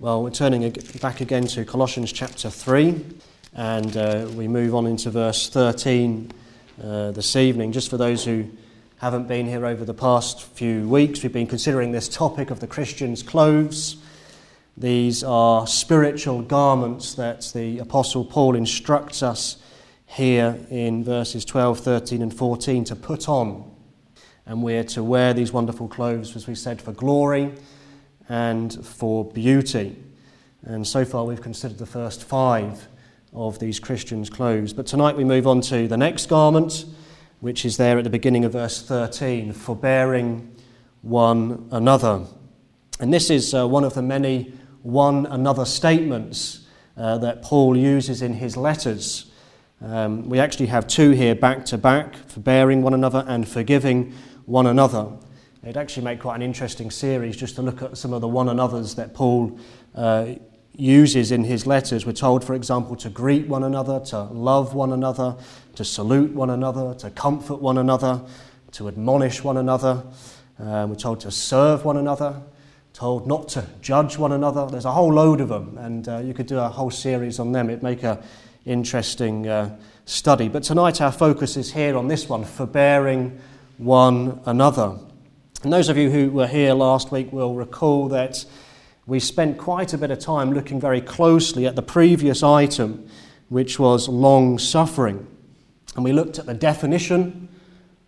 Well, we're turning back again to Colossians chapter 3, and uh, we move on into verse 13 uh, this evening. Just for those who haven't been here over the past few weeks, we've been considering this topic of the Christian's clothes. These are spiritual garments that the Apostle Paul instructs us here in verses 12, 13, and 14 to put on. And we're to wear these wonderful clothes, as we said, for glory and for beauty. And so far, we've considered the first five of these Christians' clothes. But tonight, we move on to the next garment, which is there at the beginning of verse 13 forbearing one another. And this is uh, one of the many one another statements uh, that Paul uses in his letters. Um, we actually have two here back to back forbearing one another and forgiving one another. It'd actually make quite an interesting series just to look at some of the one another's that Paul uh, uses in his letters. We're told, for example, to greet one another, to love one another, to salute one another, to comfort one another, to admonish one another. Uh, we're told to serve one another, told not to judge one another. There's a whole load of them, and uh, you could do a whole series on them. It'd make an interesting uh, study. But tonight our focus is here on this one forbearing one another. And those of you who were here last week will recall that we spent quite a bit of time looking very closely at the previous item, which was long suffering. And we looked at the definition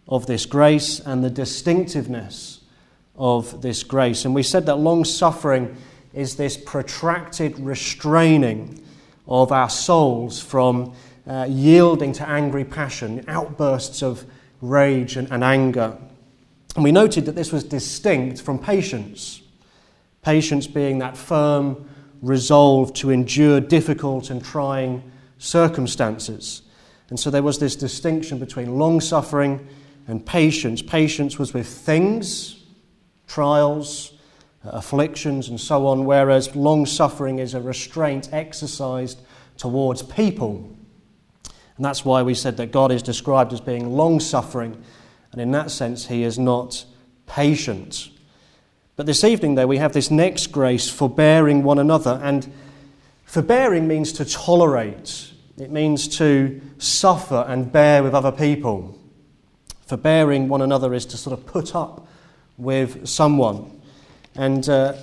of this grace and the distinctiveness of this grace. And we said that long suffering is this protracted restraining of our souls from uh, yielding to angry passion, outbursts of rage and, and anger. And we noted that this was distinct from patience. Patience being that firm resolve to endure difficult and trying circumstances. And so there was this distinction between long suffering and patience. Patience was with things, trials, uh, afflictions, and so on, whereas long suffering is a restraint exercised towards people. And that's why we said that God is described as being long suffering and in that sense, he is not patient. But this evening, though, we have this next grace, forbearing one another. And forbearing means to tolerate, it means to suffer and bear with other people. Forbearing one another is to sort of put up with someone. And uh,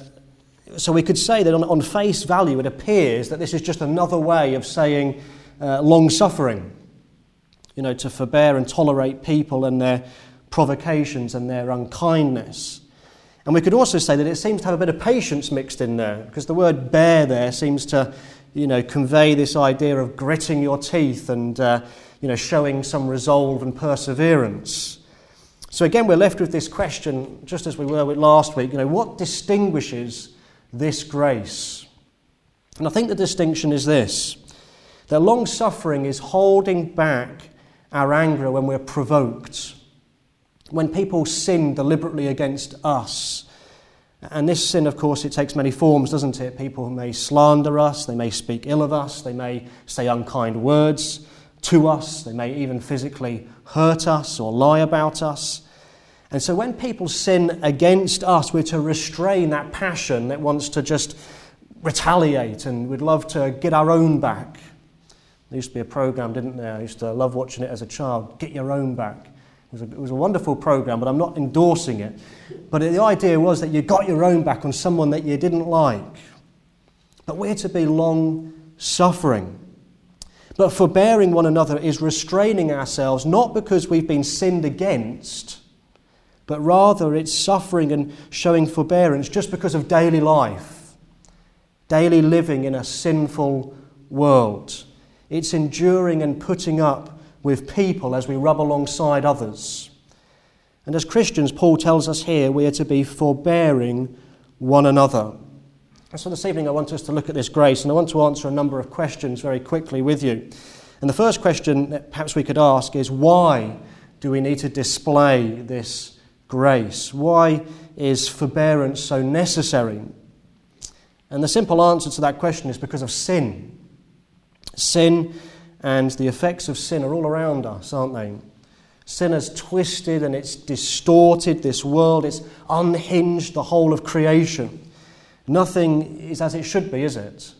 so we could say that on, on, face value, it appears that this is just another way of saying uh, long suffering you know, to forbear and tolerate people and their provocations and their unkindness. And we could also say that it seems to have a bit of patience mixed in there, because the word bear there seems to, you know, convey this idea of gritting your teeth and, uh, you know, showing some resolve and perseverance. So again, we're left with this question, just as we were with last week, you know, what distinguishes this grace? And I think the distinction is this that long suffering is holding back our anger when we're provoked, when people sin deliberately against us. And this sin, of course, it takes many forms, doesn't it? People may slander us, they may speak ill of us, they may say unkind words to us, they may even physically hurt us or lie about us. And so when people sin against us, we're to restrain that passion that wants to just retaliate and we'd love to get our own back. There used to be a program, didn't there? I used to love watching it as a child. Get your own back. It was, a, it was a wonderful program, but I'm not endorsing it. But the idea was that you got your own back on someone that you didn't like. But we're to be long suffering. But forbearing one another is restraining ourselves not because we've been sinned against, but rather it's suffering and showing forbearance just because of daily life, daily living in a sinful world. It's enduring and putting up with people as we rub alongside others. And as Christians, Paul tells us here, we are to be forbearing one another. And so this evening, I want us to look at this grace, and I want to answer a number of questions very quickly with you. And the first question that perhaps we could ask is why do we need to display this grace? Why is forbearance so necessary? And the simple answer to that question is because of sin. Sin and the effects of sin are all around us, aren't they? Sin has twisted and it's distorted this world, it's unhinged the whole of creation. Nothing is as it should be, is it?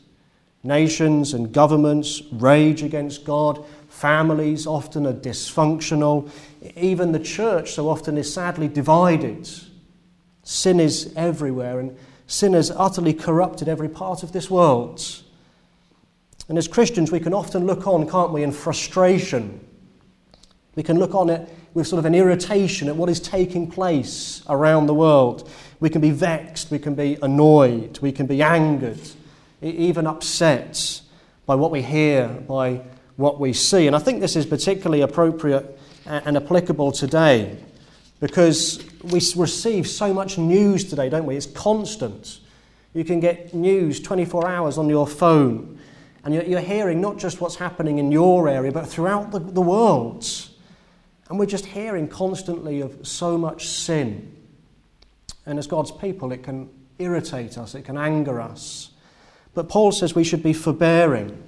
Nations and governments rage against God. Families often are dysfunctional. Even the church so often is sadly divided. Sin is everywhere, and sin has utterly corrupted every part of this world. And as Christians, we can often look on, can't we, in frustration. We can look on it with sort of an irritation at what is taking place around the world. We can be vexed, we can be annoyed, we can be angered, even upset by what we hear, by what we see. And I think this is particularly appropriate and applicable today because we receive so much news today, don't we? It's constant. You can get news 24 hours on your phone, and you're, hearing not just what's happening in your area, but throughout the, the world. And we're just hearing constantly of so much sin. And as God's people, it can irritate us, it can anger us. But Paul says we should be forbearing.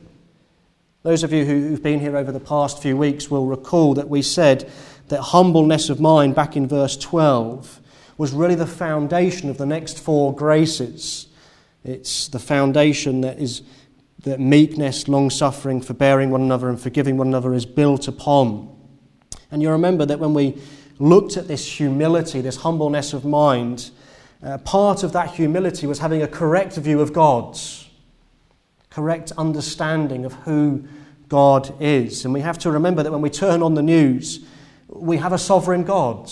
Those of you who've been here over the past few weeks will recall that we said that humbleness of mind back in verse 12 was really the foundation of the next four graces. It's the foundation that is that meekness, long suffering, forbearing one another, and forgiving one another is built upon. And you remember that when we looked at this humility, this humbleness of mind, uh, part of that humility was having a correct view of God's, correct understanding of who God is. And we have to remember that when we turn on the news, we have a sovereign God.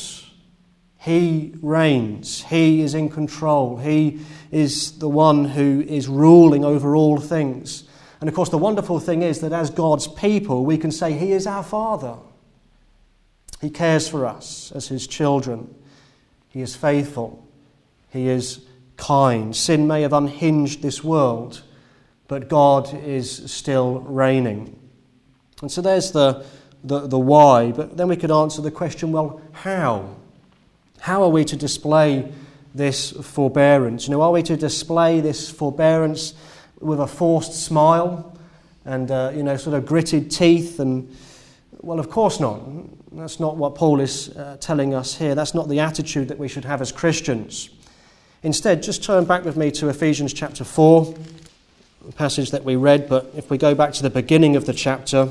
He reigns, He is in control, He is the one who is ruling over all things. And of course, the wonderful thing is that as God's people, we can say, He is our Father. He cares for us as His children. He is faithful. He is kind. Sin may have unhinged this world, but God is still reigning. And so there's the, the, the why, but then we could answer the question well, how? How are we to display this forbearance? You know, are we to display this forbearance with a forced smile and, uh, you know, sort of gritted teeth and well, of course not. That's not what Paul is uh, telling us here. That's not the attitude that we should have as Christians. Instead, just turn back with me to Ephesians chapter 4, the passage that we read. But if we go back to the beginning of the chapter,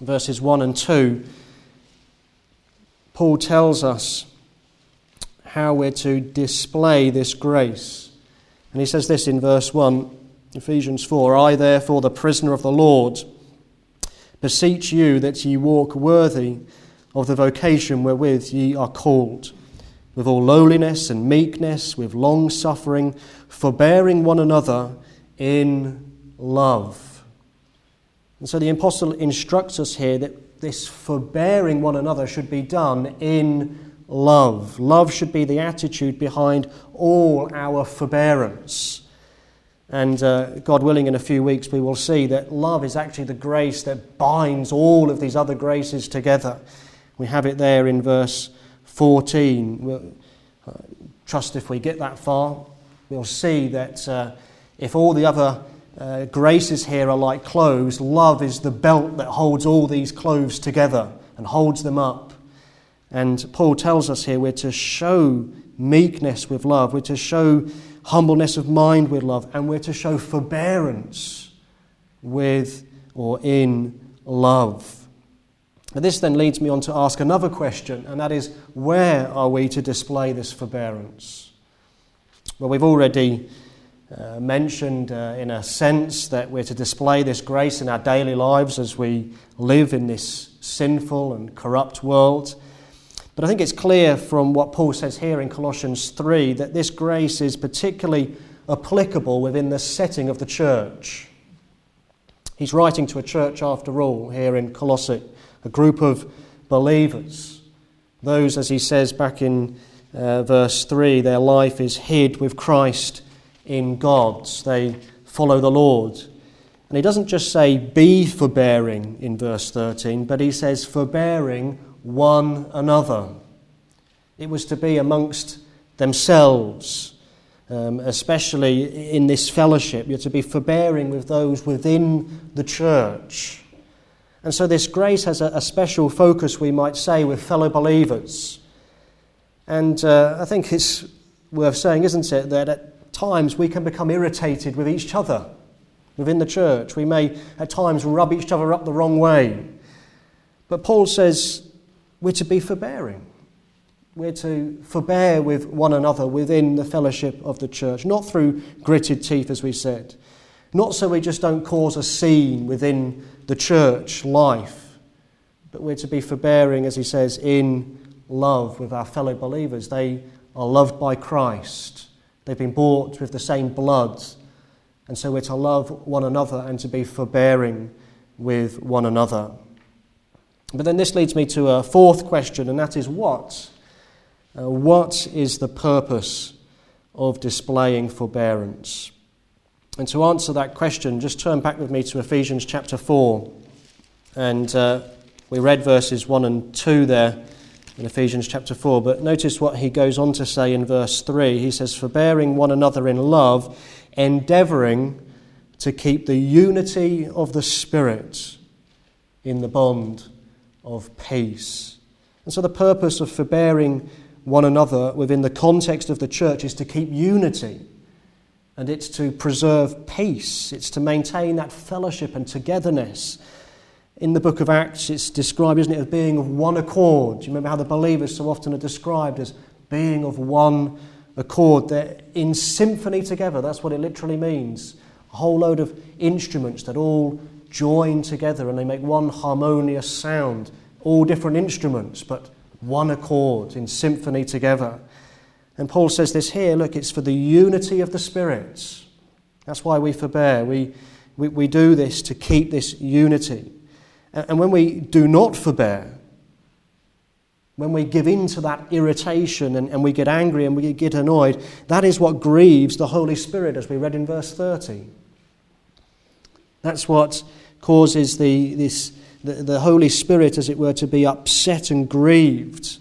verses 1 and 2, Paul tells us how we're to display this grace. And he says this in verse 1, Ephesians 4 I, therefore, the prisoner of the Lord, beseech you that ye walk worthy of the vocation wherewith ye are called, with all lowliness and meekness, with long suffering, forbearing one another in love. And so the apostle instructs us here that this forbearing one another should be done in love. Love should be the attitude behind all our forbearance. And uh, God willing, in a few weeks, we will see that love is actually the grace that binds all of these other graces together. We have it there in verse 14. We'll, uh, trust if we get that far, we'll see that uh, if all the other uh, graces here are like clothes, love is the belt that holds all these clothes together and holds them up. And Paul tells us here we're to show meekness with love, we're to show humbleness of mind with love, and we're to show forbearance with or in love. And this then leads me on to ask another question, and that is where are we to display this forbearance? Well, we've already uh, mentioned uh, in a sense that we're to display this grace in our daily lives as we live in this sinful and corrupt world. But I think it's clear from what Paul says here in Colossians 3 that this grace is particularly applicable within the setting of the church. He's writing to a church, after all, here in Colossae, a group of believers. Those, as he says back in uh, verse 3, their life is hid with Christ in God. They follow the Lord. And he doesn't just say be forbearing in verse 13, but he says forbearing one another. It was to be amongst themselves, um, especially in this fellowship. You're to be forbearing with those within the church. And so, this grace has a, a special focus, we might say, with fellow believers. And uh, I think it's worth saying, isn't it, that at times we can become irritated with each other within the church. We may at times rub each other up the wrong way. But Paul says we're to be forbearing. We're to forbear with one another within the fellowship of the church, not through gritted teeth, as we said, not so we just don't cause a scene within the church life, but we're to be forbearing, as he says, in love with our fellow believers. They are loved by Christ, they've been bought with the same blood, and so we're to love one another and to be forbearing with one another. But then this leads me to a fourth question, and that is what? Uh, what is the purpose of displaying forbearance? And to answer that question, just turn back with me to Ephesians chapter 4. And uh, we read verses 1 and 2 there in Ephesians chapter 4. But notice what he goes on to say in verse 3. He says, Forbearing one another in love, endeavouring to keep the unity of the Spirit in the bond of peace. And so the purpose of forbearing one another within the context of the church is to keep unity and it's to preserve peace, it's to maintain that fellowship and togetherness. In the book of Acts, it's described, isn't it, as being of one accord. Do you remember how the believers so often are described as being of one accord? They're in symphony together. That's what it literally means. A whole load of instruments that all join together and they make one harmonious sound. All different instruments, but one accord in symphony together. And Paul says this here look, it's for the unity of the spirits. That's why we forbear. We, we, we do this to keep this unity. And, and when we do not forbear, when we give in to that irritation and, and we get angry and we get annoyed, that is what grieves the Holy Spirit, as we read in verse 30. That's what causes the, this, the, the Holy Spirit, as it were, to be upset and grieved.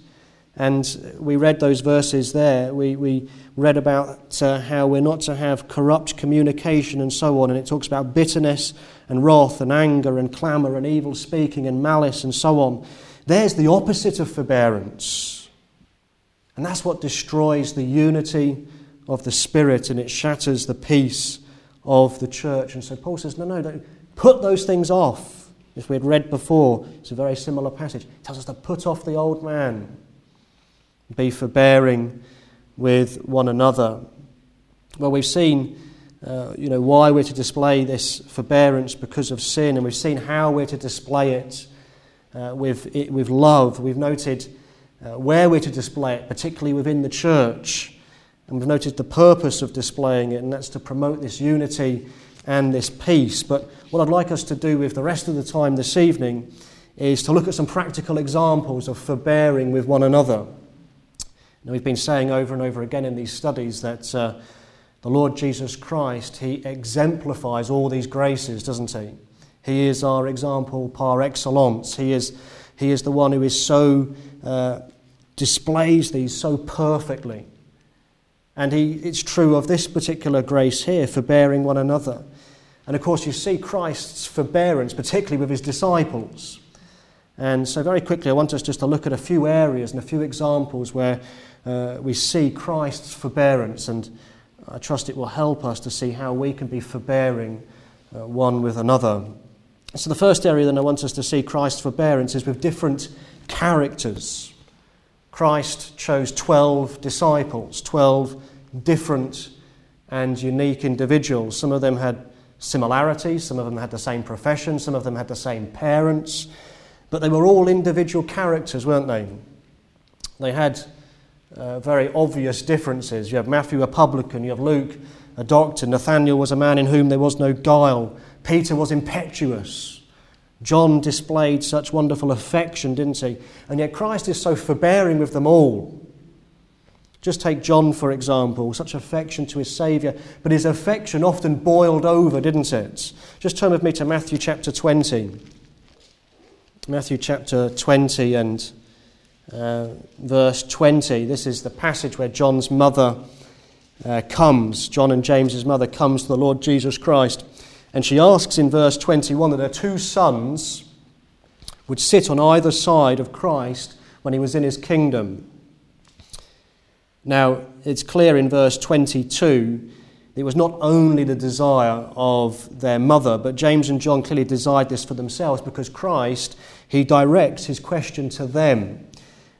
And we read those verses there. We, we read about uh, how we're not to have corrupt communication and so on. And it talks about bitterness and wrath and anger and clamour and evil speaking and malice and so on. There's the opposite of forbearance. And that's what destroys the unity of the Spirit and it shatters the peace of the church. And so Paul says, no, no, don't put those things off. As we had read before, it's a very similar passage. It tells us to put off the old man be forbearing with one another. Well, we've seen, uh, you know, why we're to display this forbearance because of sin, and we've seen how we're to display it uh, with, it, with love. We've noted uh, where we're to display it, particularly within the church, and we've noted the purpose of displaying it, and that's to promote this unity and this peace. But what I'd like us to do with the rest of the time this evening is to look at some practical examples of forbearing with one another. Now, we've been saying over and over again in these studies that uh, the Lord Jesus Christ, He exemplifies all these graces, doesn't He? He is our example par excellence. He is, he is the one who is so, uh, displays these so perfectly. And he, it's true of this particular grace here, forbearing one another. And of course, you see Christ's forbearance, particularly with his disciples. And so, very quickly, I want us just to look at a few areas and a few examples where uh, we see Christ's forbearance, and I trust it will help us to see how we can be forbearing uh, one with another. So, the first area that I want us to see Christ's forbearance is with different characters. Christ chose 12 disciples, 12 different and unique individuals. Some of them had similarities, some of them had the same profession, some of them had the same parents, but they were all individual characters, weren't they? They had uh, very obvious differences. You have Matthew, a publican, you have Luke, a doctor, Nathaniel was a man in whom there was no guile, Peter was impetuous. John displayed such wonderful affection, didn't he? And yet Christ is so forbearing with them all. Just take John, for example, such affection to his Saviour, but his affection often boiled over, didn't it? Just turn with me to Matthew chapter 20. Matthew chapter 20 and uh, verse 20. This is the passage where John's mother uh, comes, John and James's mother comes to the Lord Jesus Christ. And she asks in verse 21 that her two sons would sit on either side of Christ when he was in his kingdom. Now, it's clear in verse 22 It was not only the desire of their mother, but James and John clearly desired this for themselves because Christ, he directs his question to them.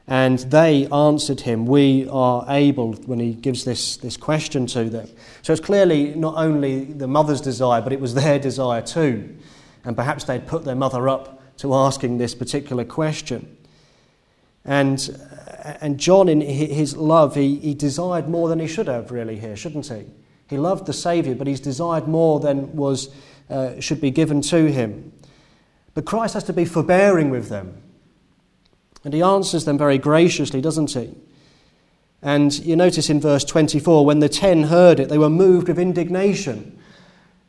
And they answered him, We are able, when he gives this, this question to them. So it's clearly not only the mother's desire, but it was their desire too. And perhaps they'd put their mother up to asking this particular question. And, and John, in his love, he, he desired more than he should have, really, here, shouldn't he? He loved the Saviour, but he's desired more than was, uh, should be given to him. But Christ has to be forbearing with them. And he answers them very graciously, doesn't he? And you notice in verse 24, when the ten heard it, they were moved with indignation.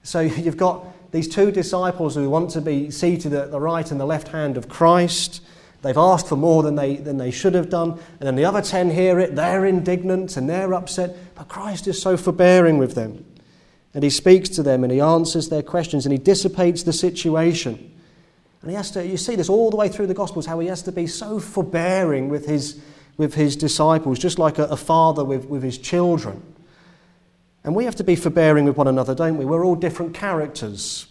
So you've got these two disciples who want to be seated at the right and the left hand of Christ. They've asked for more than they, than they should have done. And then the other ten hear it, they're indignant and they're upset. But Christ is so forbearing with them. And he speaks to them and he answers their questions and he dissipates the situation. And he has to, you see this all the way through the Gospels, how he has to be so forbearing with his, with his disciples, just like a, a father with, with his children. And we have to be forbearing with one another, don't we? We're all different characters.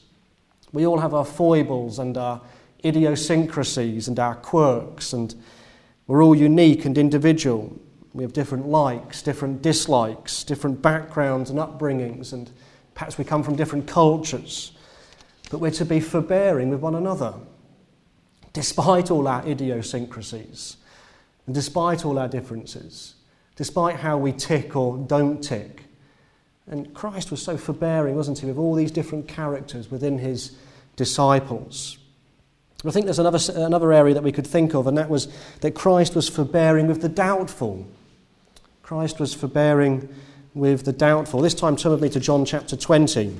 We all have our foibles and our idiosyncrasies and our quirks, and we're all unique and individual. We have different likes, different dislikes, different backgrounds and upbringings, and perhaps we come from different cultures but we're to be forbearing with one another, despite all our idiosyncrasies, and despite all our differences, despite how we tick or don't tick. And Christ was so forbearing, wasn't he, with all these different characters within his disciples. I think there's another, another area that we could think of, and that was that Christ was forbearing with the doubtful. Christ was forbearing with the doubtful. This time, turn with me to John chapter 20. I'm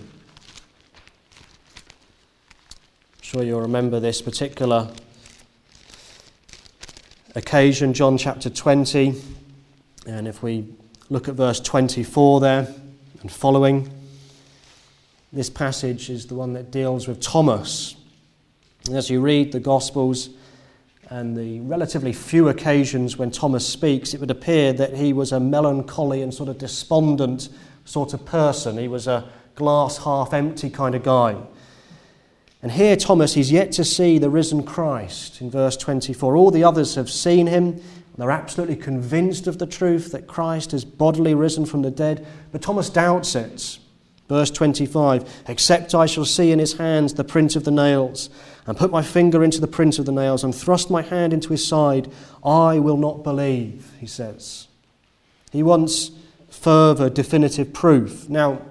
sure you'll remember this particular occasion, John chapter 20. And if we look at verse 24 there and following, this passage is the one that deals with Thomas. And as you read the Gospels and the relatively few occasions when Thomas speaks, it would appear that he was a melancholy and sort of despondent sort of person. He was a glass half empty kind of guy. And here, Thomas, he's yet to see the risen Christ in verse 24. All the others have seen him. They're absolutely convinced of the truth that Christ has bodily risen from the dead. But Thomas doubts it. Verse 25 Except I shall see in his hands the print of the nails, and put my finger into the print of the nails, and thrust my hand into his side, I will not believe, he says. He wants further definitive proof. Now,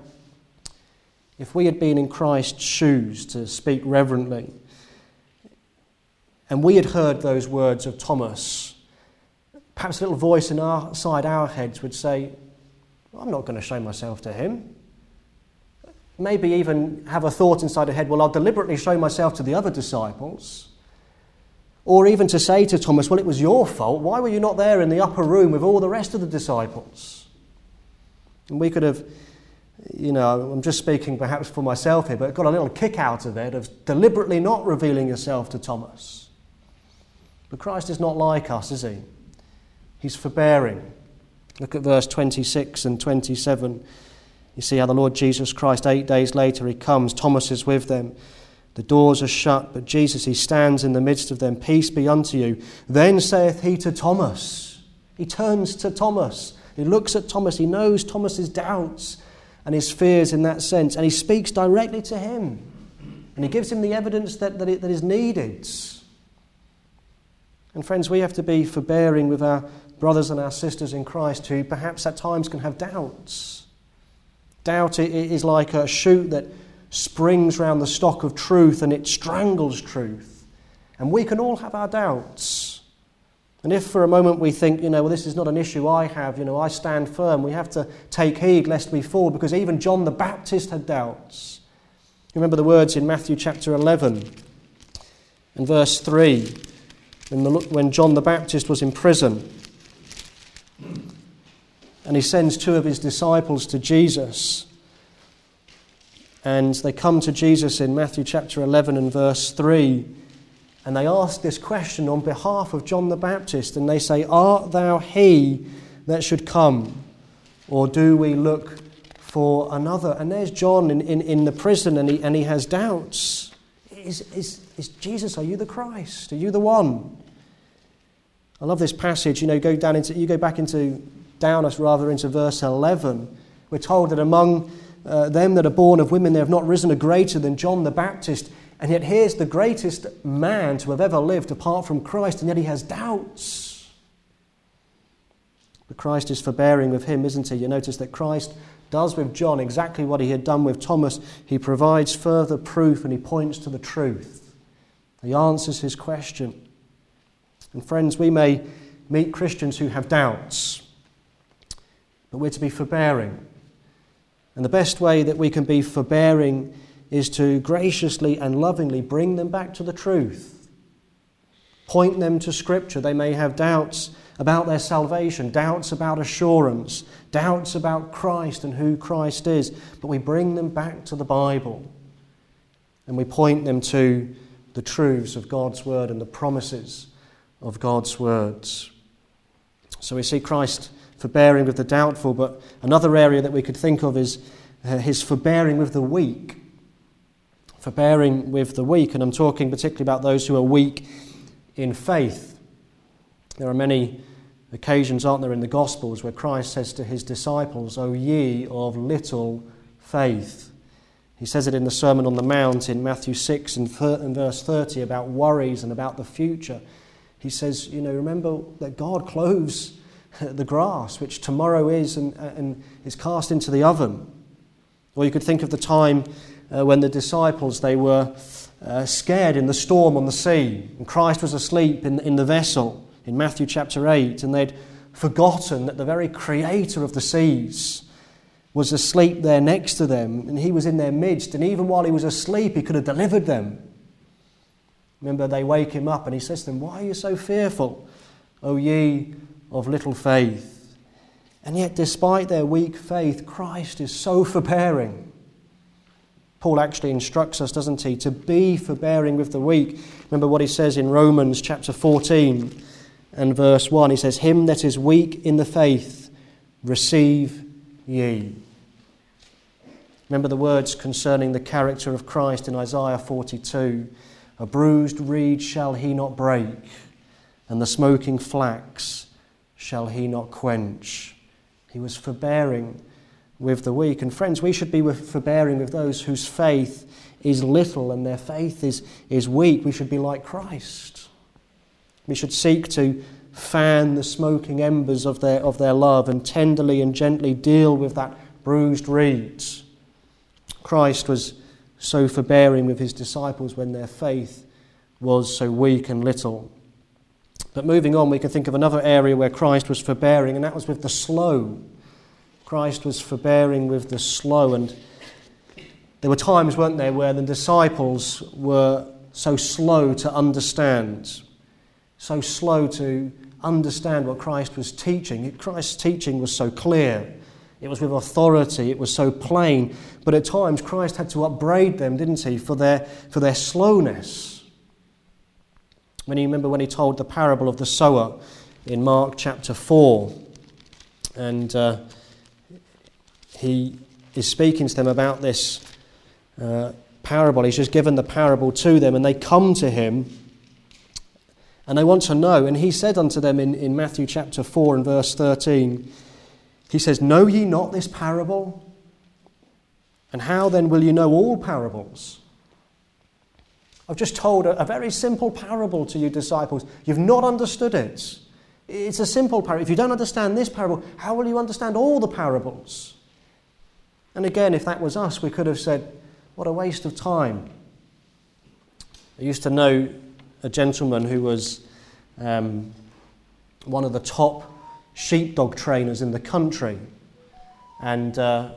if we had been in Christ's shoes, to speak reverently, and we had heard those words of Thomas, perhaps a little voice inside our heads would say, I'm not going to show myself to him. Maybe even have a thought inside our head, well, I'll deliberately show myself to the other disciples. Or even to say to Thomas, well, it was your fault. Why were you not there in the upper room with all the rest of the disciples? And we could have you know, I'm just speaking perhaps for myself here, but got a little kick out of it of deliberately not revealing yourself to Thomas. But Christ is not like us, is he? He's forbearing. Look at verse 26 and 27. You see how the Lord Jesus Christ, eight days later, he comes. Thomas is with them. The doors are shut, but Jesus, he stands in the midst of them. Peace be unto you. Then saith he to Thomas, he turns to Thomas. He looks at Thomas. He knows Thomas's doubts and his fears in that sense. And he speaks directly to him. And he gives him the evidence that, that, it, that is needed. And friends, we have to be forbearing with our brothers and our sisters in Christ who perhaps at times can have doubts. Doubt is like a shoot that springs round the stock of truth and it strangles truth. And we can all have our doubts. And if for a moment we think, you know, well, this is not an issue I have, you know, I stand firm, we have to take heed lest we fall, because even John the Baptist had doubts. You remember the words in Matthew chapter 11 and verse 3 when, the, when John the Baptist was in prison and he sends two of his disciples to Jesus. And they come to Jesus in Matthew chapter 11 and verse 3 and they ask this question on behalf of John the Baptist, and they say, Art thou he that should come, or do we look for another. And there's John in, in, in the prison and he, and he has doubts. Is, is, is Jesus, are you the Christ? Are you the one? I love this passage. You know, go down into, you go back into, down us rather into verse 11. We're told that among uh, them that are born of women, there have not risen a greater than John the Baptist. And yet, here's the greatest man to have ever lived apart from Christ, and yet he has doubts. But Christ is forbearing with him, isn't he? You notice that Christ does with John exactly what he had done with Thomas. He provides further proof and he points to the truth. He answers his question. And, friends, we may meet Christians who have doubts, but we're to be forbearing. And the best way that we can be forbearing is to graciously and lovingly bring them back to the truth. Point them to Scripture. They may have doubts about their salvation, doubts about assurance, doubts about Christ and who Christ is, but we bring them back to the Bible and we point them to the truths of God's Word and the promises of God's words. So we see Christ forbearing with the doubtful, but another area that we could think of is uh, his forbearing with the weak forbearing with the weak, and I'm talking particularly about those who are weak in faith. There are many occasions, aren't there, in the Gospels where Christ says to his disciples, O ye of little faith. He says it in the Sermon on the Mount in Matthew 6 and, verse 30 about worries and about the future. He says, You know, remember that God clothes the grass, which tomorrow is and, and is cast into the oven. Or you could think of the time uh, when the disciples they were uh, scared in the storm on the sea, and Christ was asleep in, in the vessel in Matthew chapter 8, and they'd forgotten that the very creator of the seas was asleep there next to them, and he was in their midst, and even while he was asleep, he could have delivered them. Remember, they wake him up, and he says to them, Why are you so fearful, O ye of little faith? And yet, despite their weak faith, Christ is so forbearing. Paul actually instructs us, doesn't he, to be forbearing with the weak. Remember what he says in Romans chapter 14 and verse 1. He says, Him that is weak in the faith, receive ye. Remember the words concerning the character of Christ in Isaiah 42 A bruised reed shall he not break, and the smoking flax shall he not quench. He was forbearing with the weak. And friends, we should be forbearing with those whose faith is little and their faith is, is weak. We should be like Christ. We should seek to fan the smoking embers of their, of their love and tenderly and gently deal with that bruised reed. Christ was so forbearing with his disciples when their faith was so weak and little. But moving on, we can think of another area where Christ was forbearing, and that was with the slow. Christ was forbearing with the slow. And there were times, weren't there, where the disciples were so slow to understand, so slow to understand what Christ was teaching. Christ's teaching was so clear. It was with authority, it was so plain, but at times Christ had to upbraid them, didn't he, for their, for their slowness. When you remember when he told the parable of the sower in Mark chapter 4, and uh, he is speaking to them about this uh, parable. He's just given the parable to them, and they come to him and they want to know. And he said unto them in, in Matthew chapter 4 and verse 13, He says, Know ye not this parable? And how then will you know all parables? I've just told a, a very simple parable to you, disciples. You've not understood it. It's a simple parable. If you don't understand this parable, how will you understand all the parables? And again, if that was us, we could have said, What a waste of time. I used to know a gentleman who was um, one of the top sheepdog trainers in the country. And uh,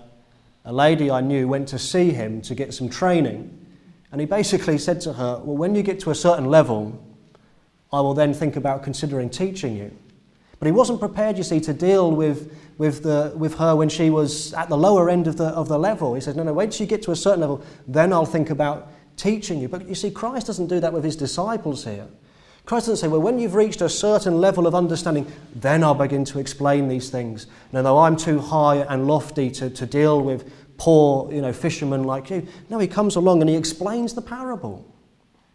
a lady I knew went to see him to get some training. And he basically said to her, Well, when you get to a certain level, I will then think about considering teaching you. But he wasn't prepared, you see, to deal with with, the, with her when she was at the lower end of the, of the level. He says, No, no, wait till you get to a certain level, then I'll think about teaching you. But you see, Christ doesn't do that with his disciples here. Christ doesn't say, well, when you've reached a certain level of understanding, then I'll begin to explain these things. No, though I'm too high and lofty to, to deal with poor you know, fishermen like you. No, he comes along and he explains the parable.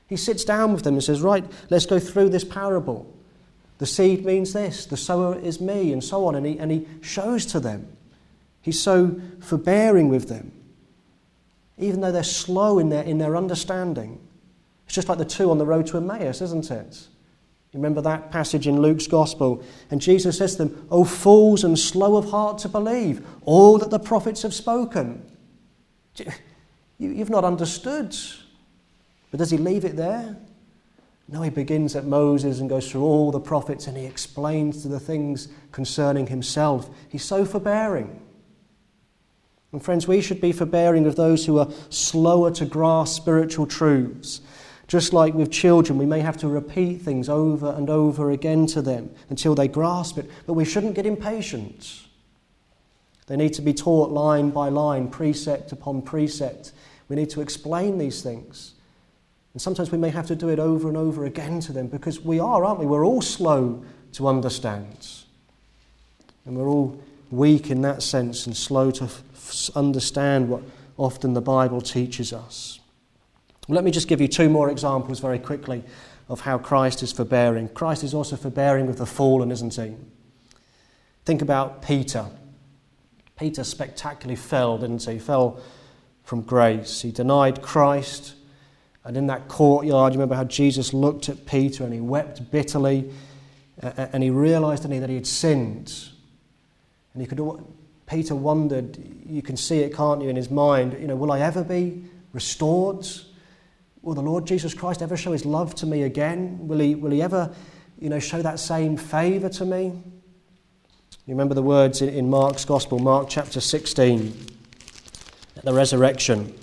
He sits down with them and says, Right, let's go through this parable. The seed means this, the sower is me, and so on. And he, and he shows to them. He's so forbearing with them, even though they're slow in their, in their understanding. It's just like the two on the road to Emmaus, isn't it? Remember that passage in Luke's Gospel? And Jesus says to them, O fools and slow of heart to believe all that the prophets have spoken. You've not understood. But does he leave it there? No, he begins at Moses and goes through all the prophets and he explains to the things concerning himself. He's so forbearing. And friends, we should be forbearing of those who are slower to grasp spiritual truths just like with children, we may have to repeat things over and over again to them until they grasp it, but we shouldn't get impatient. They need to be taught line by line, precept upon precept. We need to explain these things. And sometimes we may have to do it over and over again to them because we are, aren't we? We're all slow to understand. And we're all weak in that sense and slow to f- understand what often the Bible teaches us. Let me just give you two more examples very quickly of how Christ is forbearing. Christ is also forbearing with the fallen, isn't he? Think about Peter. Peter spectacularly fell, didn't he? He fell from grace. He denied Christ. And in that courtyard, you remember how Jesus looked at Peter and he wept bitterly and he realized, didn't he, that he had sinned. And he could, Peter wondered, you can see it, can't you, in his mind, you know, will I ever be restored? Will the Lord Jesus Christ ever show his love to me again? Will he, will he ever you know, show that same favour to me? You remember the words in, in Mark's Gospel, Mark chapter 16, at the resurrection.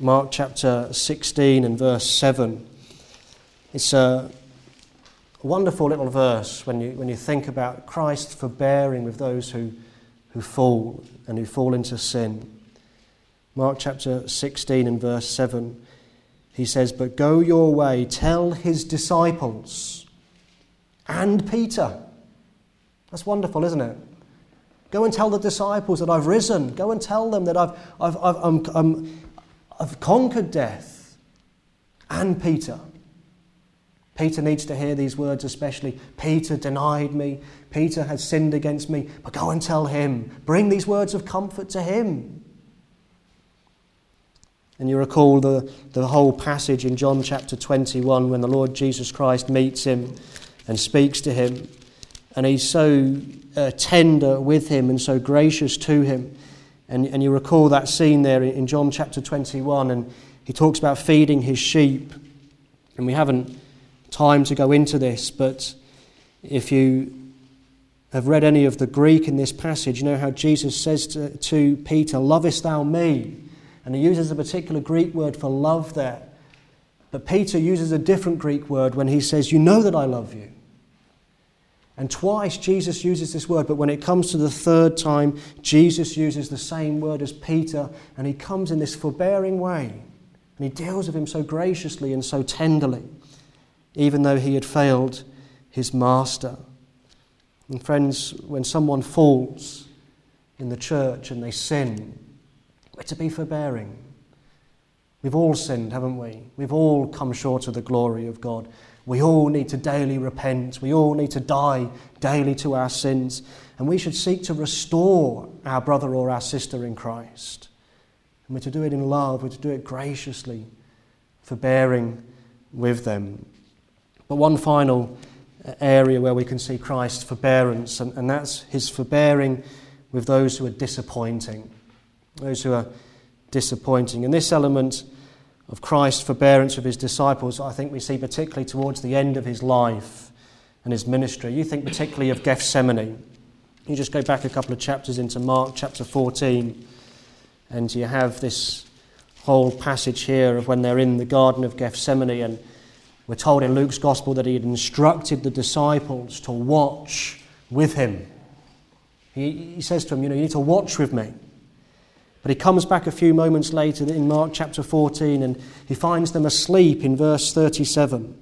Mark chapter 16 and verse 7. It's a wonderful little verse when you, when you think about Christ forbearing with those who, who fall and who fall into sin. Mark chapter 16 and verse 7 he says, But go your way, tell his disciples and Peter. That's wonderful, isn't it? Go and tell the disciples that I've risen. Go and tell them that I've, I've, I've, I'm, I'm, I've conquered death. And Peter. Peter needs to hear these words, especially. Peter denied me. Peter has sinned against me. But go and tell him. Bring these words of comfort to him. And you recall the, the whole passage in John chapter 21 when the Lord Jesus Christ meets him and speaks to him. And he's so uh, tender with him and so gracious to him. And, and you recall that scene there in John chapter 21, and he talks about feeding his sheep. And we haven't time to go into this, but if you have read any of the Greek in this passage, you know how Jesus says to, to Peter, Lovest thou me? And he uses a particular Greek word for love there. But Peter uses a different Greek word when he says, You know that I love you. And twice Jesus uses this word, but when it comes to the third time, Jesus uses the same word as Peter, and he comes in this forbearing way. And he deals with him so graciously and so tenderly, even though he had failed his master. And friends, when someone falls in the church and they sin, we're to be forbearing. We've all sinned, haven't we? We've all come short of the glory of God. We all need to daily repent. We all need to die daily to our sins. And we should seek to restore our brother or our sister in Christ. And we're to do it in love, we're to do it graciously, forbearing with them. But one final uh, area where we can see Christ's forbearance, and, and that's his forbearing with those who are disappointing those who are disappointing. And this element of Christ's forbearance with his disciples, I think we see particularly towards the end of his life and his ministry. You think particularly of Gethsemane. You just go back a couple of chapters into Mark chapter 14, and you have this whole passage here of when they're in the Garden of Gethsemane, and we're told in Luke's Gospel that he had instructed the disciples to watch with him. He, he says to them, You know, you need to watch with me. But he comes back a few moments later in Mark chapter 14 and he finds them asleep in verse 37. And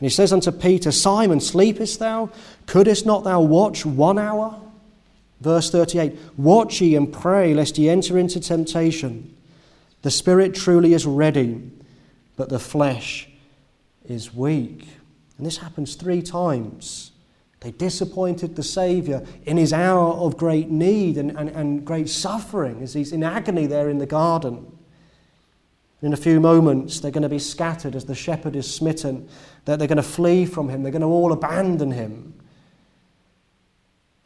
he says unto Peter, Simon, sleepest thou? Couldst not thou watch one hour? Verse 38 Watch ye and pray, lest ye enter into temptation. The spirit truly is ready, but the flesh is weak. And this happens three times. They disappointed the Saviour in his hour of great need and, and, and great suffering as he's in agony there in the garden. In a few moments, they're going to be scattered as the shepherd is smitten. That they're going to flee from him. They're going to all abandon him.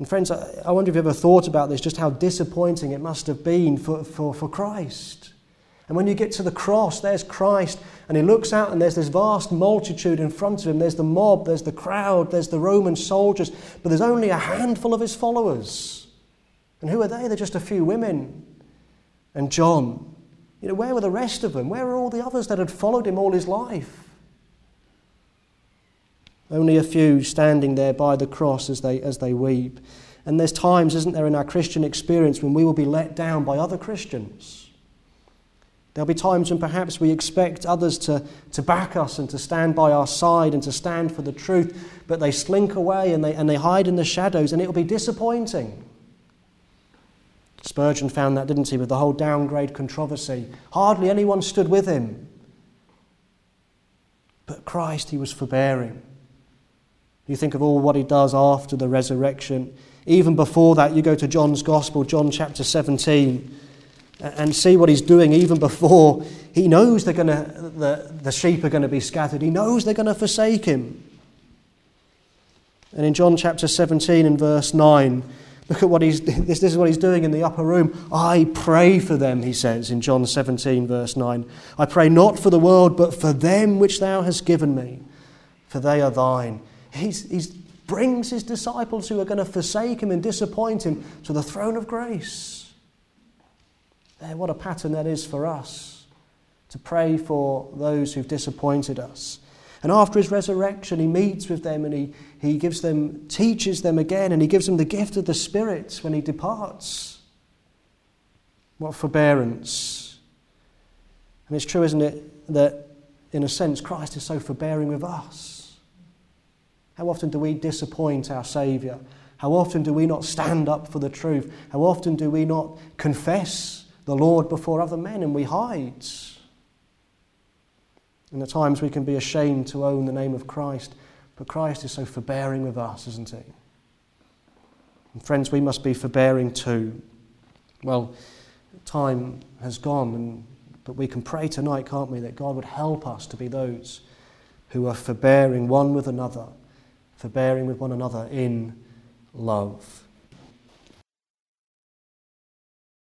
And, friends, I wonder if you've ever thought about this, just how disappointing it must have been for, for, for Christ. And when you get to the cross, there's Christ, and he looks out, and there's this vast multitude in front of him. There's the mob, there's the crowd, there's the Roman soldiers, but there's only a handful of his followers. And who are they? They're just a few women. And John. You know, where were the rest of them? Where were all the others that had followed him all his life? Only a few standing there by the cross as they, as they weep. And there's times, isn't there, in our Christian experience when we will be let down by other Christians. There'll be times when perhaps we expect others to, to back us and to stand by our side and to stand for the truth, but they slink away and they, and they hide in the shadows, and it'll be disappointing. Spurgeon found that, didn't he, with the whole downgrade controversy? Hardly anyone stood with him. But Christ, he was forbearing. You think of all what he does after the resurrection. Even before that, you go to John's Gospel, John chapter 17, and see what he's doing even before he knows they're gonna, the, the sheep are going to be scattered. He knows they're going to forsake him. And in John chapter 17 and verse 9, Look at what he's, this, this is what he's doing in the upper room. I pray for them, he says in John 17, verse 9. I pray not for the world, but for them which thou hast given me, for they are thine. He brings his disciples who are going to forsake him and disappoint him to the throne of grace. There, what a pattern that is for us to pray for those who've disappointed us. And after his resurrection, he meets with them and he, he gives them, teaches them again, and he gives them the gift of the Spirit when he departs. What forbearance. And it's true, isn't it, that in a sense Christ is so forbearing with us. How often do we disappoint our Saviour? How often do we not stand up for the truth? How often do we not confess the Lord before other men and we hide? And at times we can be ashamed to own the name of Christ, but Christ is so forbearing with us, isn't he? And friends, we must be forbearing too. Well, time has gone, and, but we can pray tonight, can't we, that God would help us to be those who are forbearing one with another, forbearing with one another in love.